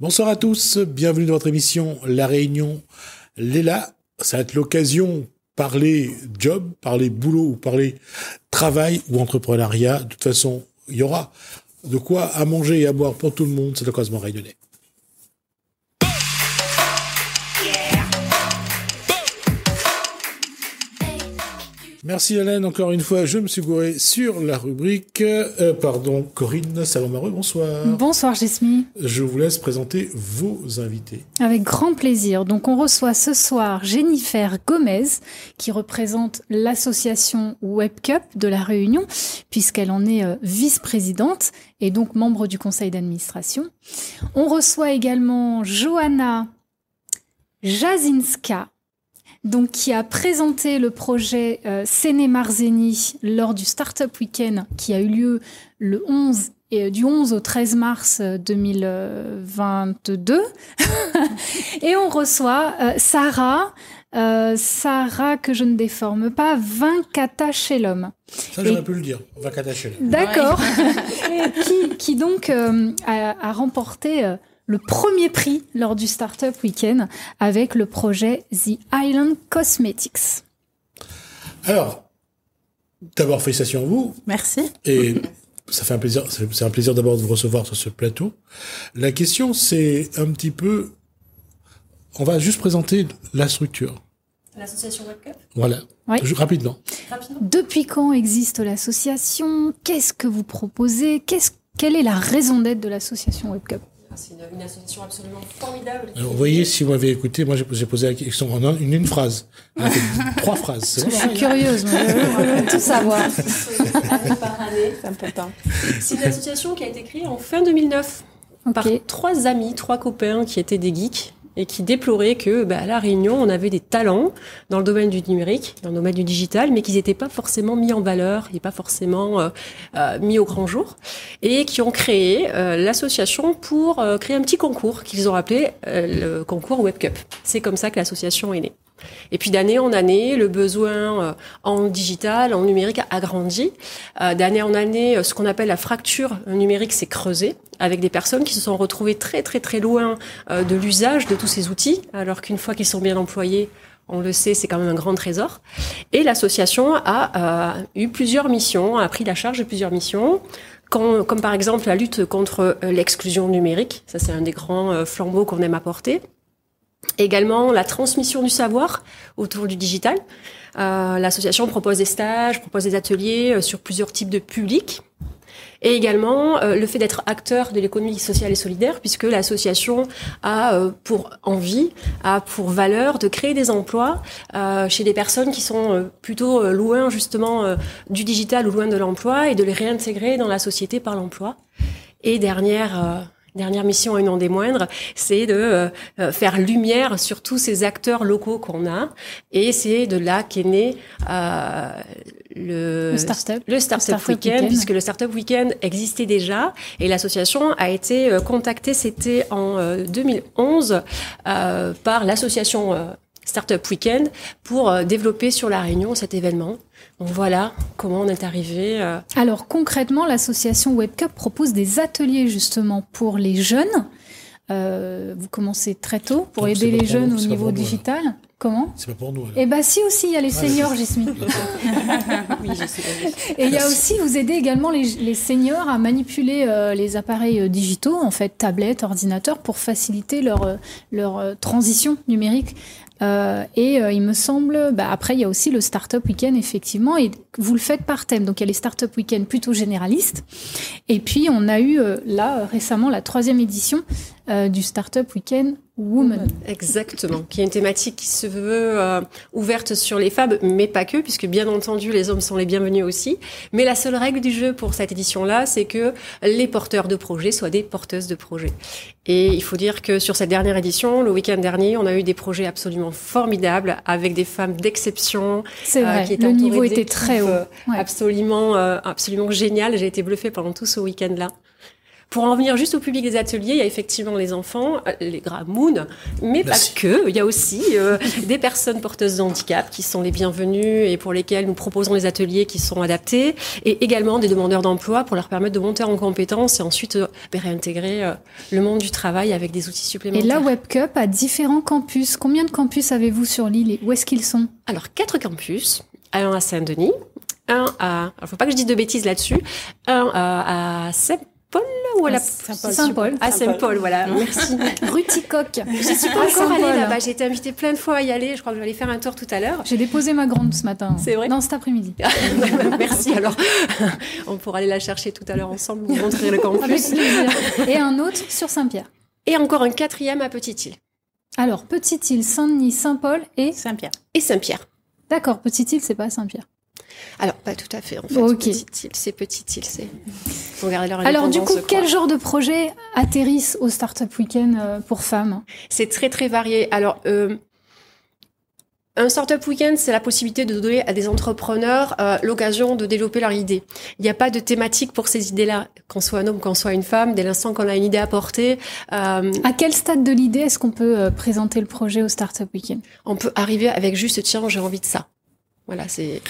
Bonsoir à tous, bienvenue dans votre émission La Réunion Léla. Ça va être l'occasion parler job, parler boulot ou parler travail ou entrepreneuriat. De toute façon, il y aura de quoi à manger et à boire pour tout le monde. C'est l'occasion réunionnais. Merci Hélène, encore une fois, je me suis gouré sur la rubrique. Euh, pardon, Corinne Salomaro, bonsoir. Bonsoir Jesmy. Je vous laisse présenter vos invités. Avec grand plaisir. Donc on reçoit ce soir Jennifer Gomez, qui représente l'association WebCup de la Réunion, puisqu'elle en est euh, vice-présidente et donc membre du conseil d'administration. On reçoit également Johanna Jazinska, donc qui a présenté le projet euh, Marzeni lors du Startup Weekend qui a eu lieu le 11 et euh, du 11 au 13 mars 2022. Euh, et on reçoit euh, Sarah, Sarah que je ne déforme pas, Vincata Shelom. Ça, j'aurais pu le dire, Vincata Shelom. D'accord. qui, qui, donc a, a, remporté le premier prix lors du Startup Weekend avec le projet The Island Cosmetics. Alors, d'abord, félicitations à vous. Merci. Et ça fait un plaisir, c'est un plaisir d'abord de vous recevoir sur ce plateau. La question, c'est un petit peu, on va juste présenter la structure. L'association WebCup Voilà. Rapidement. Rapidement. Depuis quand existe l'association? Qu'est-ce que vous proposez? Quelle est la raison d'être de l'association WebCup c'est une, association absolument formidable. vous voyez, si vous m'avez écouté, moi j'ai posé la question en une, une phrase. trois phrases. Je suis curieuse, je veux tout savoir. année par année, c'est important. C'est une association qui a été créée en fin 2009 par trois amis, trois copains qui étaient des geeks et qui déploraient que bah, à la Réunion, on avait des talents dans le domaine du numérique, dans le domaine du digital, mais qu'ils n'étaient pas forcément mis en valeur et pas forcément euh, euh, mis au grand jour, et qui ont créé euh, l'association pour créer un petit concours qu'ils ont appelé le concours WebCup. C'est comme ça que l'association est née. Et puis d'année en année, le besoin euh, en digital, en numérique a grandi. Euh, d'année en année, euh, ce qu'on appelle la fracture numérique s'est creusée avec des personnes qui se sont retrouvées très très très loin de l'usage de tous ces outils, alors qu'une fois qu'ils sont bien employés, on le sait, c'est quand même un grand trésor. Et l'association a eu plusieurs missions, a pris la charge de plusieurs missions. comme par exemple la lutte contre l'exclusion numérique, ça c'est un des grands flambeaux qu'on aime apporter. Également la transmission du savoir autour du digital. Euh, L'association propose des stages, propose des ateliers euh, sur plusieurs types de publics. Et également euh, le fait d'être acteur de l'économie sociale et solidaire, puisque l'association a euh, pour envie, a pour valeur de créer des emplois chez des personnes qui sont plutôt loin justement du digital ou loin de l'emploi et de les réintégrer dans la société par l'emploi. Et dernière dernière mission et non des moindres, c'est de euh, euh, faire lumière sur tous ces acteurs locaux qu'on a. Et c'est de là qu'est né euh, le, le Startup, le startup, weekend, puisque le Startup Weekend existait déjà. Et l'association a été euh, contactée, c'était en 2011 par l'association Startup Weekend pour développer sur la Réunion cet événement. Donc voilà comment on est arrivé. Euh, Alors concrètement, l'association WebCup propose des ateliers justement pour les jeunes. Euh, vous commencez très tôt pour aider les jeunes au niveau digital. Comment? C'est pas pour nous. Eh ben si aussi, il y a les ah, seniors, Gismi. oui, Et il y a aussi, vous aidez également les, les seniors à manipuler euh, les appareils digitaux, en fait, tablettes, ordinateurs, pour faciliter leur, leur transition numérique euh, et euh, il me semble, bah, après il y a aussi le Startup Weekend effectivement, et vous le faites par thème. Donc il y a les Startup Weekend plutôt généralistes, et puis on a eu euh, là récemment la troisième édition du Startup Weekend Woman. Exactement, qui est une thématique qui se veut euh, ouverte sur les femmes, mais pas que, puisque bien entendu les hommes sont les bienvenus aussi. Mais la seule règle du jeu pour cette édition-là, c'est que les porteurs de projets soient des porteuses de projets. Et il faut dire que sur cette dernière édition, le week-end dernier, on a eu des projets absolument formidables avec des femmes d'exception. C'est euh, vrai, le niveau était très haut. Absolument, euh, absolument génial. J'ai été bluffée pendant tout ce week-end-là. Pour en venir juste au public des ateliers, il y a effectivement les enfants, euh, les Gramoun, mais pas que. Il y a aussi euh, des personnes porteuses de handicap qui sont les bienvenues et pour lesquelles nous proposons des ateliers qui sont adaptés, et également des demandeurs d'emploi pour leur permettre de monter en compétences et ensuite euh, réintégrer le monde du travail avec des outils supplémentaires. Et la WebCup a différents campus. Combien de campus avez-vous sur l'île et où est-ce qu'ils sont? Alors, quatre campus. Un à Saint-Denis, un à, il faut pas que je dise de bêtises là-dessus, un à, à Saint-Paul ou à la Saint-Paul. Saint-Paul. À Saint-Paul, voilà. Merci. Ruticoq. Je suis pas encore allée là-bas. J'ai été invitée plein de fois à y aller. Je crois que je vais aller faire un tour tout à l'heure. J'ai déposé ma grande ce matin. C'est vrai. Non, cet après-midi. Merci. Alors, on pourra aller la chercher tout à l'heure ensemble, vous montrer le campus. Et un autre sur Saint-Pierre. Et encore un quatrième à Petite-Île. Alors, Petite-Île, Saint-Denis, Saint-Paul et Saint-Pierre. Et Saint-Pierre. D'accord, Petite-Île, c'est pas Saint-Pierre. Alors, pas tout à fait, en fait. Petite île, c'est petite île, c'est. Alors, du coup, quel genre de projets atterrissent au Startup Weekend euh, pour femmes? C'est très, très varié. Alors, euh, un Startup Weekend, c'est la possibilité de donner à des entrepreneurs euh, l'occasion de développer leur idée. Il n'y a pas de thématique pour ces idées-là, qu'on soit un homme, qu'on soit une femme, dès l'instant qu'on a une idée à porter. Euh, à quel stade de l'idée est-ce qu'on peut euh, présenter le projet au Startup Weekend? On peut arriver avec juste, tiens, j'ai envie de ça. Voilà, c'est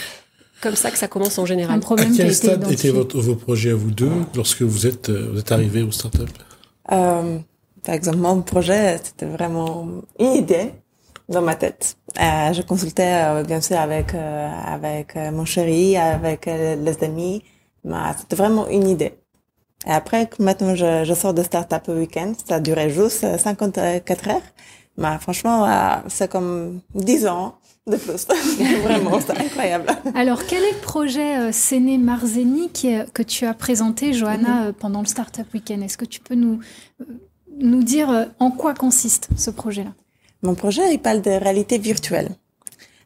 comme ça que ça commence en général. Un problème à quel stade étaient votre, vos projets à vous deux lorsque vous êtes, vous êtes arrivés au startup euh, Par exemple, mon projet, c'était vraiment une idée dans ma tête. Euh, je consultais euh, bien sûr avec euh, avec euh, mon chéri, avec les amis. Mais c'était vraiment une idée. Et après, maintenant, je, je sors de Startup Weekend. Ça a duré juste 54 heures. Mais franchement, c'est comme 10 ans de plus. Vraiment, c'est incroyable. Alors, quel est le projet euh, Séné Marzeni qui que tu as présenté, Johanna, mm-hmm. pendant le Startup Weekend? Est-ce que tu peux nous, nous dire en quoi consiste ce projet-là? Mon projet, il parle de réalité virtuelle.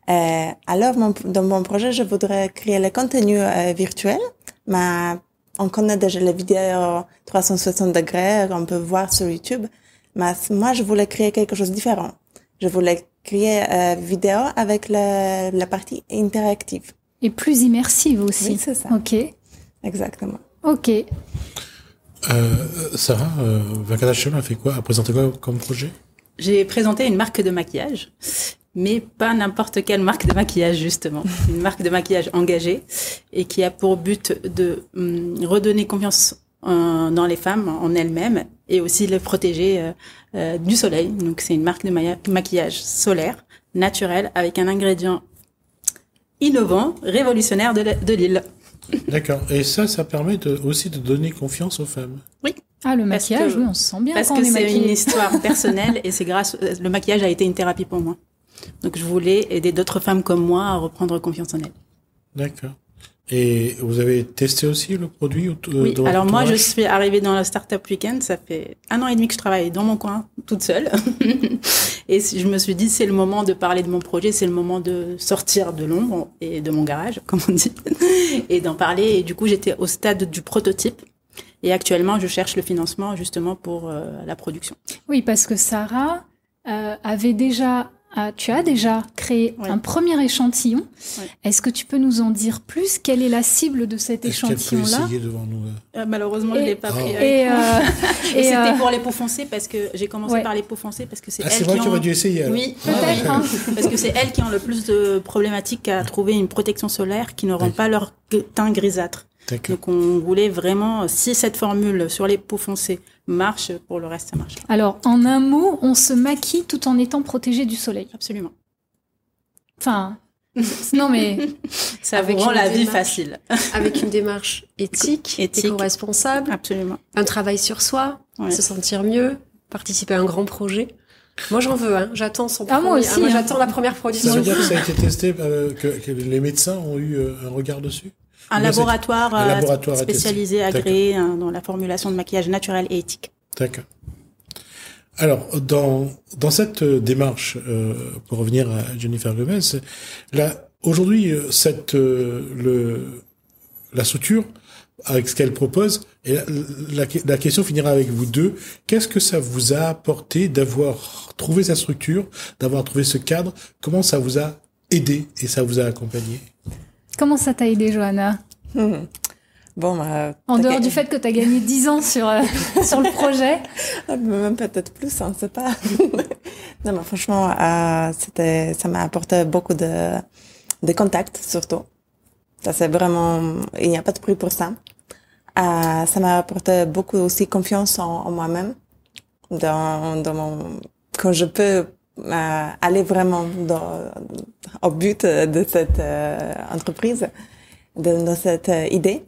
Euh, alors, mon, dans mon projet, je voudrais créer le contenu euh, virtuel, mais on connaît déjà les vidéos 360 degrés qu'on peut voir sur YouTube. Mais moi, je voulais créer quelque chose de différent. Je voulais créer euh, vidéo avec la, la partie interactive. Et plus immersive aussi. Oui, c'est ça. Ok. Exactement. Ok. Euh, Sarah, euh, a fait quoi? A présenté quoi comme projet? J'ai présenté une marque de maquillage, mais pas n'importe quelle marque de maquillage justement. Une marque de maquillage engagée et qui a pour but de hum, redonner confiance dans les femmes, en elles-mêmes, et aussi les protéger euh, euh, du soleil. Donc c'est une marque de maquillage solaire, naturel, avec un ingrédient innovant, révolutionnaire de l'île. D'accord. Et ça, ça permet de, aussi de donner confiance aux femmes. Oui. Ah, le maquillage, oui, on se sent bien Parce que c'est une histoire personnelle et c'est grâce, le maquillage a été une thérapie pour moi. Donc je voulais aider d'autres femmes comme moi à reprendre confiance en elles. D'accord. Et vous avez testé aussi le produit euh, Oui, alors moi je suis arrivée dans le Startup Weekend, ça fait un an et demi que je travaille dans mon coin, toute seule. et je me suis dit c'est le moment de parler de mon projet, c'est le moment de sortir de l'ombre et de mon garage, comme on dit, et d'en parler. Et du coup j'étais au stade du prototype. Et actuellement, je cherche le financement justement pour euh, la production. Oui, parce que Sarah euh, avait déjà, euh, tu as déjà créé un premier échantillon. Est-ce que tu peux nous en dire plus? Quelle est la cible de cet échantillon-là? devant nous euh, Malheureusement, et, je l'ai pas pris. Et, et c'était pour les peaux foncées parce que j'ai commencé par les peaux foncées parce que c'est ah, c'est vrai qui ont... dû essayer. Oui, peut-être. Hein. parce que c'est elles qui ont le plus de problématiques à trouver une protection solaire qui ne rend pas leur teint grisâtre. Donc on voulait vraiment, si cette formule sur les peaux foncées marche, pour le reste ça marche. Alors en un mot, on se maquille tout en étant protégé du soleil. Absolument. Enfin, non mais ça avec rend la vie facile. avec une démarche éthique, éthique éco-responsable. Absolument. Un travail sur soi, se sentir mieux, participer à un grand projet. Moi, j'en veux, hein. J'attends son ah, moi aussi. Ah, moi, hein. j'attends la première production. Ça veut dire que ça a été testé, euh, que, les médecins ont eu euh, un regard dessus? Un laboratoire, euh, spécialisé, agréé hein, dans la formulation de maquillage naturel et éthique. D'accord. Alors, dans, dans cette euh, démarche, euh, pour revenir à Jennifer Gomez, là, aujourd'hui, cette, le, la structure, avec ce qu'elle propose, et la, la, question finira avec vous deux. Qu'est-ce que ça vous a apporté d'avoir trouvé sa structure, d'avoir trouvé ce cadre? Comment ça vous a aidé et ça vous a accompagné? Comment ça t'a aidé, Johanna hmm. Bon, euh, en dehors du fait que tu as gagné 10 ans sur, euh, sur le projet. Ah, même peut-être plus, on ne sait pas. non, mais franchement, euh, c'était, ça m'a apporté beaucoup de, de contacts, surtout. Ça, c'est vraiment, il n'y a pas de prix pour ça. Euh, ça m'a apporté beaucoup aussi confiance en, en moi-même, dans, dans mon, quand je peux euh, aller vraiment dans, au but de cette euh, entreprise, de, de cette idée.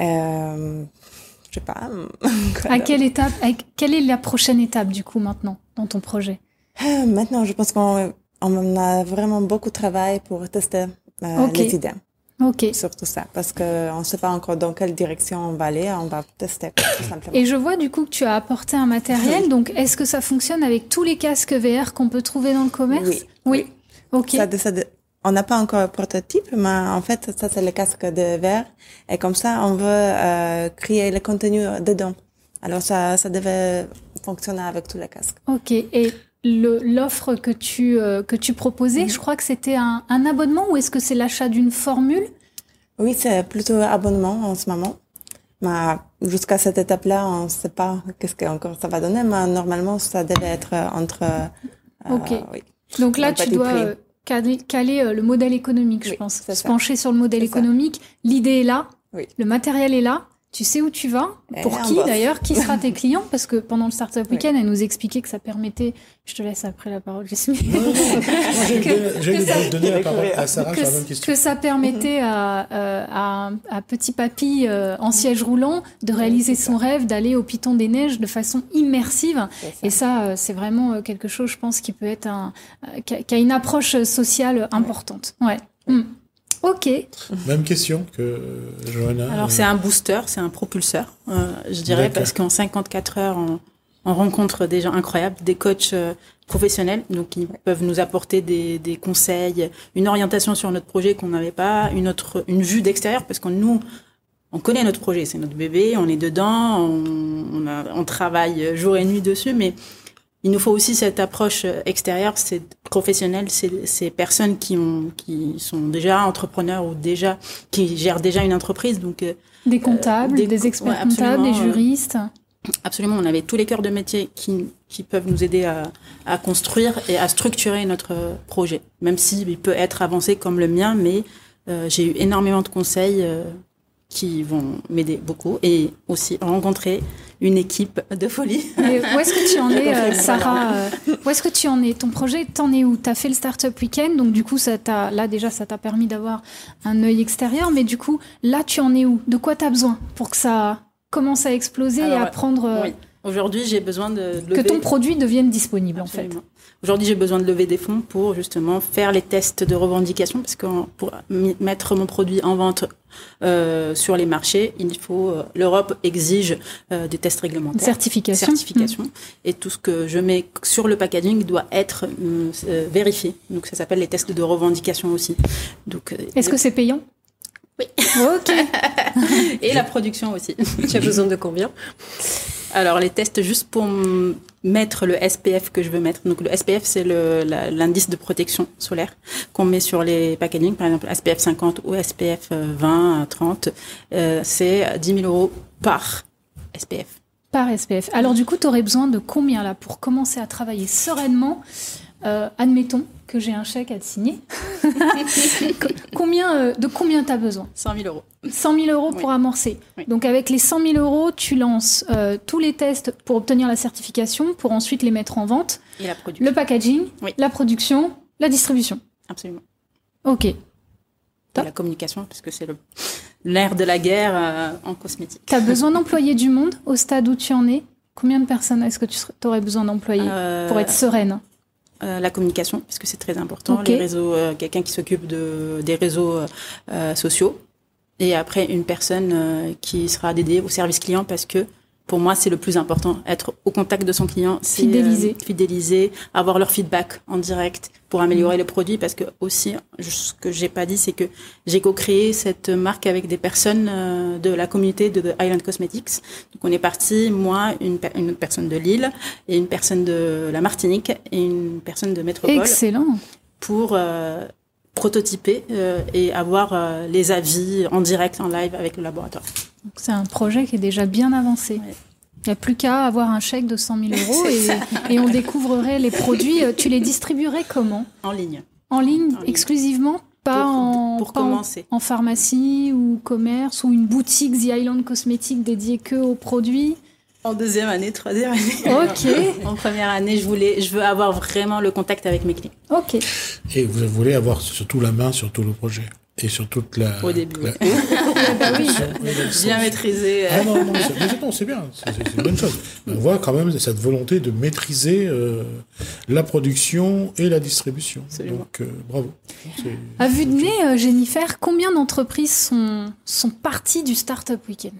Euh, je sais pas. à quelle étape, quelle est la prochaine étape du coup maintenant dans ton projet? Euh, Maintenant, je pense qu'on on a vraiment beaucoup de travail pour tester euh, les idées. Ok. Surtout ça, parce qu'on ne sait pas encore dans quelle direction on va aller, on va tester tout simplement. Et je vois du coup que tu as apporté un matériel, donc est-ce que ça fonctionne avec tous les casques VR qu'on peut trouver dans le commerce Oui. Oui. Ok. Ça, ça, on n'a pas encore un prototype, mais en fait, ça, c'est le casque de verre. Et comme ça, on veut euh, créer le contenu dedans. Alors, ça, ça devait fonctionner avec tous les casques. OK. Et l'offre que tu euh, que tu proposais, mhm. je crois que c'était un, un, abonnement ou est-ce que c'est l'achat d'une formule? Oui, c'est plutôt abonnement en ce moment. Mais jusqu'à cette étape-là, on ne sait pas qu'est-ce que encore ça va donner, mais normalement, ça devait être entre. Euh, ok. Oui. Donc là, tu dois caler, euh, le modèle économique, je pense. Se pencher sur le modèle économique. L'idée est là, le matériel est là. Tu sais où tu vas Pour qui d'ailleurs Qui sera tes clients Parce que pendant le Startup Weekend, elle nous expliquait que ça permettait. Je te laisse après la parole, Jasmine. J'allais donner la parole à Sarah sur la même question. Que ça permettait à, euh, à, à, petit papy euh, en siège roulant de réaliser son rêve, d'aller au Piton des Neiges de façon immersive. Et ça, euh, c'est vraiment quelque chose, je pense, qui peut être un, qui a une approche sociale importante. Ouais. Mm. Ok. Même question que Johanna. Alors, c'est un booster, c'est un propulseur, euh, je dirais, parce qu'en 54 heures, on, rencontre des gens incroyables, des coachs euh, professionnels, donc qui peuvent nous apporter des, des conseils, une orientation sur notre projet qu'on n'avait pas, une autre, une vue d'extérieur, parce que nous, on connaît notre projet, c'est notre bébé, on est dedans, on, on, a, on travaille jour et nuit dessus, mais il nous faut aussi cette approche euh, extérieure, c'est professionnel, c'est ces personnes qui ont, qui sont déjà entrepreneurs ou déjà qui gèrent déjà une entreprise, donc euh, des comptables, euh, des, experts comptables, des juristes. Absolument, on avait tous les cœurs de métier qui, qui peuvent nous aider à, à, construire et à structurer notre projet, même s'il peut être avancé comme le mien, mais j'ai eu énormément de conseils qui vont m'aider beaucoup et aussi rencontrer une équipe de folie. où est-ce que tu en es, euh, Sarah euh, Où est-ce que tu en es Ton projet, t'en es où Tu as fait le Startup Weekend, donc du coup, ça t'a, là déjà, ça t'a permis d'avoir un œil extérieur, mais du coup, là, tu en es où De quoi tu as besoin pour que ça commence à exploser et à prendre... Euh, oui. Aujourd'hui, j'ai besoin de, Que ton produit devienne disponible, en fait. Aujourd'hui, j'ai besoin de lever des fonds pour justement faire les tests de revendication, parce que pour mettre mon produit en vente euh, sur les marchés, il faut euh, l'Europe exige euh, des tests réglementaires, certification, certification, mmh. et tout ce que je mets sur le packaging doit être euh, vérifié. Donc ça s'appelle les tests de revendication aussi. Donc est-ce que c'est payant? Oui. Ok. et la production aussi. tu as besoin de combien? Alors, les tests juste pour mettre le SPF que je veux mettre. Donc, le SPF, c'est l'indice de protection solaire qu'on met sur les packaging, par exemple SPF 50 ou SPF 20, 30. Euh, c'est 10 000 euros par SPF. Par SPF. Alors, du coup, tu aurais besoin de combien là pour commencer à travailler sereinement? Euh, admettons que j'ai un chèque à te signer. combien, euh, de combien tu as besoin? 100 000 euros. 100 000 euros pour amorcer. Donc avec les 100 000 euros, tu lances euh, tous les tests pour obtenir la certification, pour ensuite les mettre en vente. Et la production. Le packaging, la production, la distribution. Absolument. Ok. Et la communication, parce que c'est l'air de la guerre en cosmétique. Tu as besoin d'employer du monde? Au stade où tu en es Combien de personnes est-ce que tu aurais besoin d'employer pour être sereine? Euh, la communication, parce que c'est très important. Les réseaux, euh, quelqu'un qui s'occupe de des réseaux euh, sociaux, et après une personne qui sera dédiée au service client, parce que pour moi, c'est le plus important. Être au contact de son client, fidéliser, euh, fidéliser, avoir leur feedback en direct pour améliorer le produit. Parce que aussi, ce que j'ai pas dit, c'est que j'ai co-créé cette marque avec des personnes euh, de la communauté de The Island Cosmetics. Donc, on est parti, moi, une, une autre personne de Lille et une personne de la Martinique et une personne de Métropole. Excellent. Pour euh, prototyper et avoir les avis en direct, en live avec le laboratoire. C'est un projet qui est déjà bien avancé. Il n'y a plus qu'à avoir un chèque de 100 000 euros et, on découvrirait les produits. Tu les distribuerais comment En ligne. En ligne, exclusivement pas, en, pour commencer. En, pharmacie ou commerce ou une boutique The Island Cosmétiques dédiée que aux produits en deuxième année, troisième année. Ok. en première année, je voulais, je veux avoir vraiment le contact avec mes clients. Ok. Et vous voulez avoir surtout la main sur tout le projet et sur toute la. Au début. bah oui, bien maîtriser. Ah non, non, c'est bien, c'est une bonne chose. On voit quand même cette volonté de maîtriser euh, la production et la distribution. Donc, euh, bravo. À vue de nez, euh, Jennifer, combien d'entreprises sont, sont parties du Startup Weekend?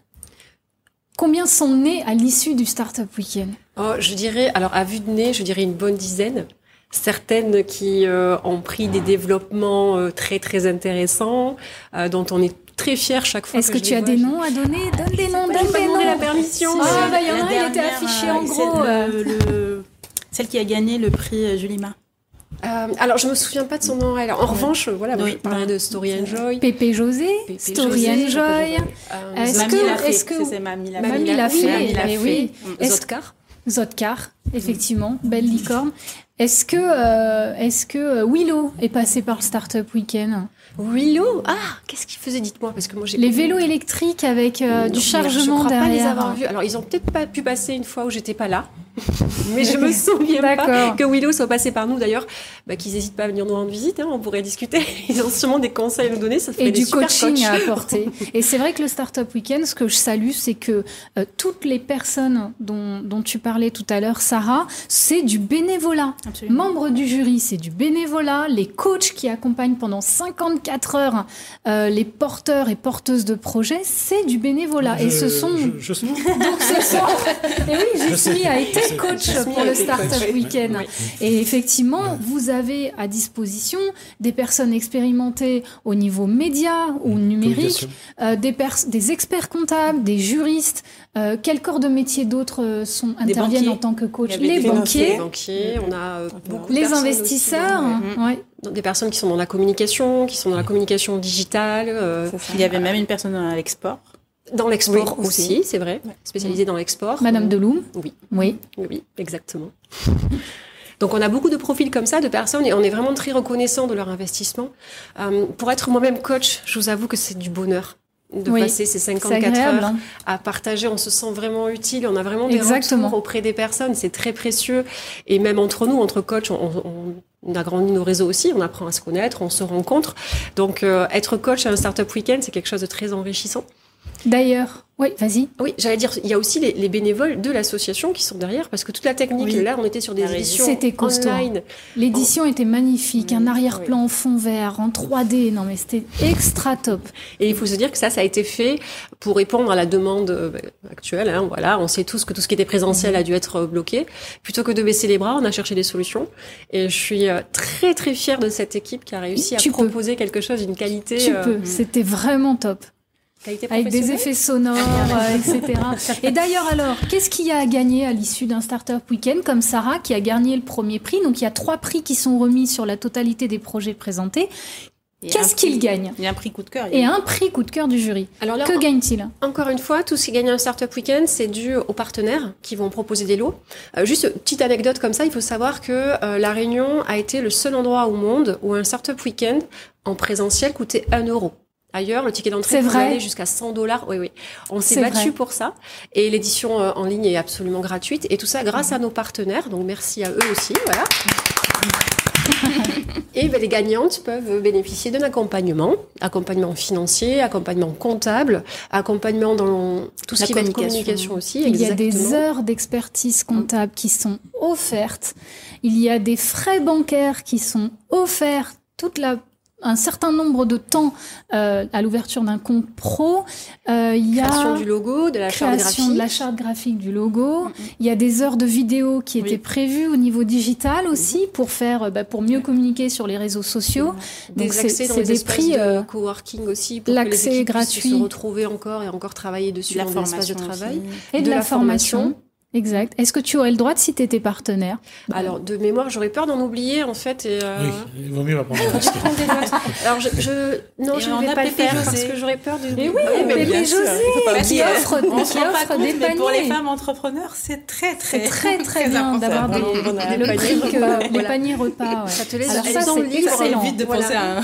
Combien sont nées à l'issue du Startup Weekend? Oh, Je dirais, alors à vue de nez, je dirais une bonne dizaine. Certaines qui euh, ont pris des développements euh, très très intéressants, euh, dont on est très fier chaque fois. Est-ce que, tu as des noms à donner? Donne des noms, donne des noms. la permission. Ah, bah, il y en a, il était affiché en gros. Celle qui a gagné le prix Julima. Euh, alors, je me souviens pas de son nom. Alors, en revanche, voilà, je parlais de Story Enjoy. Pépé José, Story Enjoy. Est-ce que, est-ce que Mamie l'a Mamie l'a fait, fait. Oui. Zotkar. Zotkar, effectivement, belle licorne. Est-ce que, euh, est-ce que euh, Willow est passé par le Startup Weekend? Willow Ah, qu'est-ce qu'ils faisaient Dites-moi, parce que moi j'ai les vélos électriques avec euh, du chargement je crois Pas les avoir vus. Alors ils ont peut-être pas pu passer une fois où j'étais pas là, mais je me souviens pas que Willow soit passé par nous. D'ailleurs, bah, qu'ils n'hésitent pas à venir nous rendre visite. Hein, on pourrait discuter. Ils ont sûrement des conseils à nous donner. Ça ferait et du coaching à apporter. et c'est vrai que le Startup Weekend, ce que je salue, c'est que euh, toutes les personnes dont, dont tu parlais tout à l'heure, Sarah, c'est du bénévolat. Absolument. Membres du jury, c'est du bénévolat. Les coachs qui accompagnent pendant 54 heures euh, les porteurs et porteuses de projets, c'est du bénévolat. et ce sont. Je, sais. Donc ce sont. et oui, Jasmine a été coach pour le Startup Weekend. Et effectivement, vous avez à disposition des personnes expérimentées au niveau média ou numérique, euh, des, des experts comptables, des juristes. Euh, quel corps de métier d'autres sont interviennent en tant que coach Les banquiers. Les banquiers, on a beaucoup Les investisseurs. ouais des personnes qui sont dans la communication, qui sont dans la communication digitale. Euh, Il y avait même une personne dans l'export. Dans l'export aussi, c'est vrai, spécialisée dans l'export. Madame Deloum Oui. Oui. Oui, exactement. Donc on a beaucoup de profils comme ça, de personnes, et on est vraiment très reconnaissant de leur investissement. Euh, pour être moi-même coach, je vous avoue que c'est du bonheur de passer ces 54 heures hein. à partager. On se sent vraiment utile. On a vraiment des Exactement. retours auprès des personnes. C'est très précieux. Et même entre nous, entre coachs, on, on, on agrandit nos réseaux aussi. On apprend à se connaître, on se rencontre. Donc, euh, être coach à un startup week-end, c'est quelque chose de très enrichissant. D'ailleurs, oui, vas-y. Oui, j'allais dire, il y a aussi les, bénévoles de l'association qui sont derrière, parce que toute la technique, là, on était sur des éditions c'était online. L'édition était magnifique, un arrière-plan en fond vert, en 3D, non mais c'était extra top. Et il faut se dire que ça, ça a été fait pour répondre à la demande euh, actuelle. Hein, voilà, on sait tous que tout ce qui était présentiel a dû être euh, bloqué. Plutôt que de baisser les bras, on a cherché des solutions. Et je suis euh, très très fière de cette équipe qui a réussi à proposer quelque chose d'une qualité. Tu peux, c'était vraiment top avec des effets sonores, ah, euh, etc. Et d'ailleurs, alors, qu'est-ce qu'il y a à gagner à l'issue d'un Startup Weekend comme Sarah qui a gagné le premier prix? Donc, il y a trois prix qui sont remis sur la totalité des projets présentés. Qu'est-ce qu'il gagne? Il y a un prix coup de cœur. Et un prix coup de cœur du jury. Alors que gagne-t-il? Encore une fois, tout ce qui gagne un Startup Weekend, c'est dû aux partenaires qui vont proposer des lots. Euh, juste petite anecdote comme ça, il faut savoir que euh, La Réunion a été le seul endroit au monde où un Startup Weekend en présentiel coûtait 1 euro. Ailleurs, le ticket d'entrée peut aller jusqu'à 100 dollars. Oui, oui. On s'est battu pour ça. Et l'édition euh, en ligne est absolument gratuite. Et tout ça grâce à nos partenaires. Donc merci à eux aussi. Voilà. Et ben, les gagnantes peuvent bénéficier d'un accompagnement, accompagnement financier, accompagnement comptable, accompagnement dans tout ce qui communication. va communication aussi. Il y a des heures d'expertise comptable qui sont offertes. Il y a des frais bancaires qui sont offerts toute la un certain nombre de temps euh, à l'ouverture d'un compte pro. Euh, il y a création du logo, de la charte graphique. de la charte graphique du logo. Il y a des heures de vidéo qui étaient prévues au niveau digital aussi pour faire, bah, pour mieux communiquer sur les réseaux sociaux. Des accès dans les des prix de euh, coworking aussi pour que les équipes gratuit. se retrouver encore et encore travailler dessus dans l'espace de travail et de, la, formation Exact. Est-ce que tu aurais le droit de citer tes partenaires? Alors, de mémoire, j'aurais peur d'en oublier, en fait. Et, euh... Oui, il vaut mieux pas prendre Alors, je, je... non, et je ne vais pas le faire parce que j'aurais peur de. Mais oui, ah, mais Pépé José, qui offre, qui offre des paniers. pour les femmes entrepreneurs, c'est très, très, très, très, bien d'avoir des, le prix que les paniers repas. Ça te laisse Alors, ça, c'est vite de penser à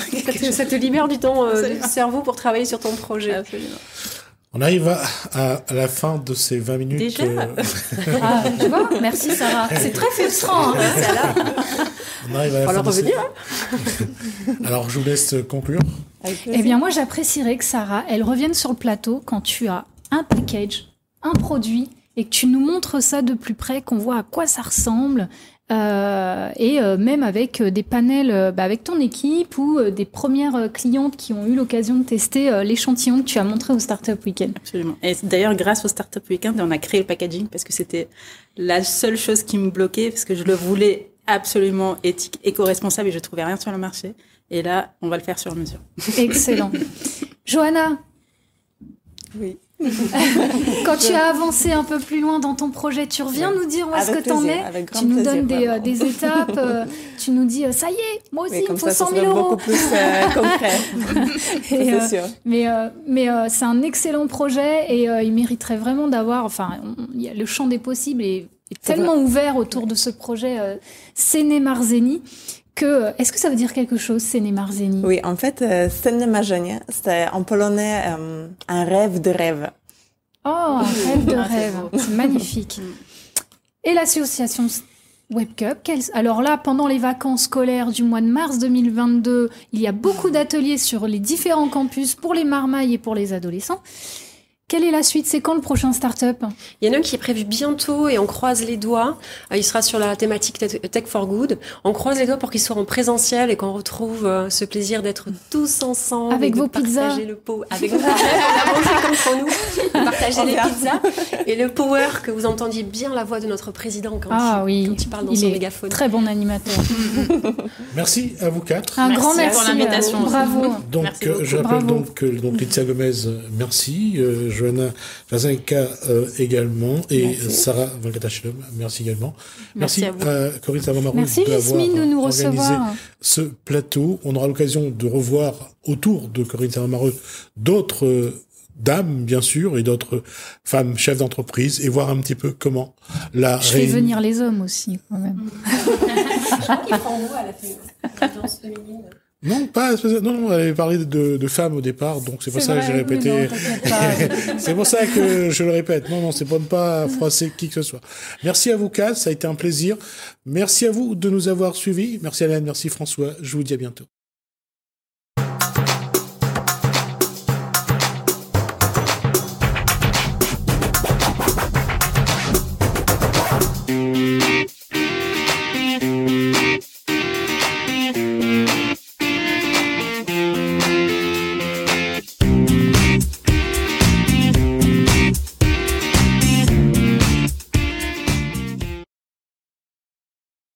Ça te libère du temps du cerveau pour travailler sur ton projet. Absolument. On arrive à, à, à, la fin de ces 20 minutes. Déjà euh... ah, Tu vois Merci Sarah. C'est très frustrant. Hein, On arrive à la On fin de ces... Hein Alors, je vous laisse conclure. Eh bien, moi, j'apprécierais que Sarah, elle revienne sur le plateau quand tu as un package, un produit, et que tu nous montres ça de plus près, qu'on voit à quoi ça ressemble, euh, et euh, même avec des panels, euh, bah, avec ton équipe ou euh, des premières clientes qui ont eu l'occasion de tester euh, l'échantillon que tu as montré au Startup Weekend. Absolument. Et d'ailleurs, grâce au Startup Weekend, on a créé le packaging parce que c'était la seule chose qui me bloquait parce que je le voulais absolument éthique, éco-responsable et je trouvais rien sur le marché. Et là, on va le faire sur mesure. Excellent. Johanna? Oui. Quand tu as avancé un peu plus loin dans ton projet, tu reviens Ouais. nous dire où est-ce que tu en plaisir, es. Tu nous plaisir, donnes des, euh, des étapes. euh, tu nous dis, euh, ça y est, moi aussi, Oui, il me faut ça, ça 100 sera 000 euros. beaucoup plus euh, concret. Et, c'est sûr. Mais, mais c'est un excellent projet et il mériterait vraiment d'avoir. Enfin, on- il y a le champ des possibles est, tellement ouvert autour de ce projet Séné Marzeni que. euh, Est-ce que ça veut dire quelque chose, Séné Marzeni Oui, en fait, euh, c'est en polonais euh, un rêve de rêve. Oh, un rêve de Ah, rêve. C'est magnifique. Et l'association WebCup, quelle- alors là, pendant les vacances scolaires du mois de mars 2022, il y a beaucoup d'ateliers sur les différents campus pour les marmailles et pour les adolescents. Quelle est la suite? C'est quand le prochain startup? Il y en a un qui est prévu bientôt et on croise les doigts. Euh, Il sera sur la thématique Tech for Good. On croise les doigts pour qu'il soit en présentiel et qu'on retrouve euh, ce plaisir d'être tous ensemble. Avec et de vos pizzas. partager le pot. Avec vos pizzas. On a mangé comme pour nous. Partager les pizzas. Et le power que vous entendiez bien la voix de notre président quand, Ah il, oui, quand il parle dans il son est mégaphone. Très bon animateur. Merci à vous quatre. Un Merci grand pour merci. l'invitation. euh, Bravo. Donc, Merci je rappelle donc que donc, Laetitia Gomez, merci. Euh, Johanna Jazenka euh, également. Et Merci. Sarah Venkatachelum, merci également. Merci Merci, à vous. Corinne Savamarou Merci Jasmine de nous organisé recevoir. ce plateau. On aura l'occasion de revoir autour de Corinne Savamarou d'autres euh, dames, bien sûr, et d'autres femmes chefs d'entreprise et voir un petit peu comment la Je fais venir les hommes aussi, quand même. Qui prend vous à la féminine Non, pas, non, non, elle avait parlé de, de femmes au départ, donc c'est pour ça que j'ai répété. c'est pour ça que je le répète. Non, non, c'est pour ne pas froisser qui que ce soit. Merci à vous quatre, ça a été un plaisir. Merci à vous de nous avoir suivis. Merci Alain, merci François. Je vous dis à bientôt.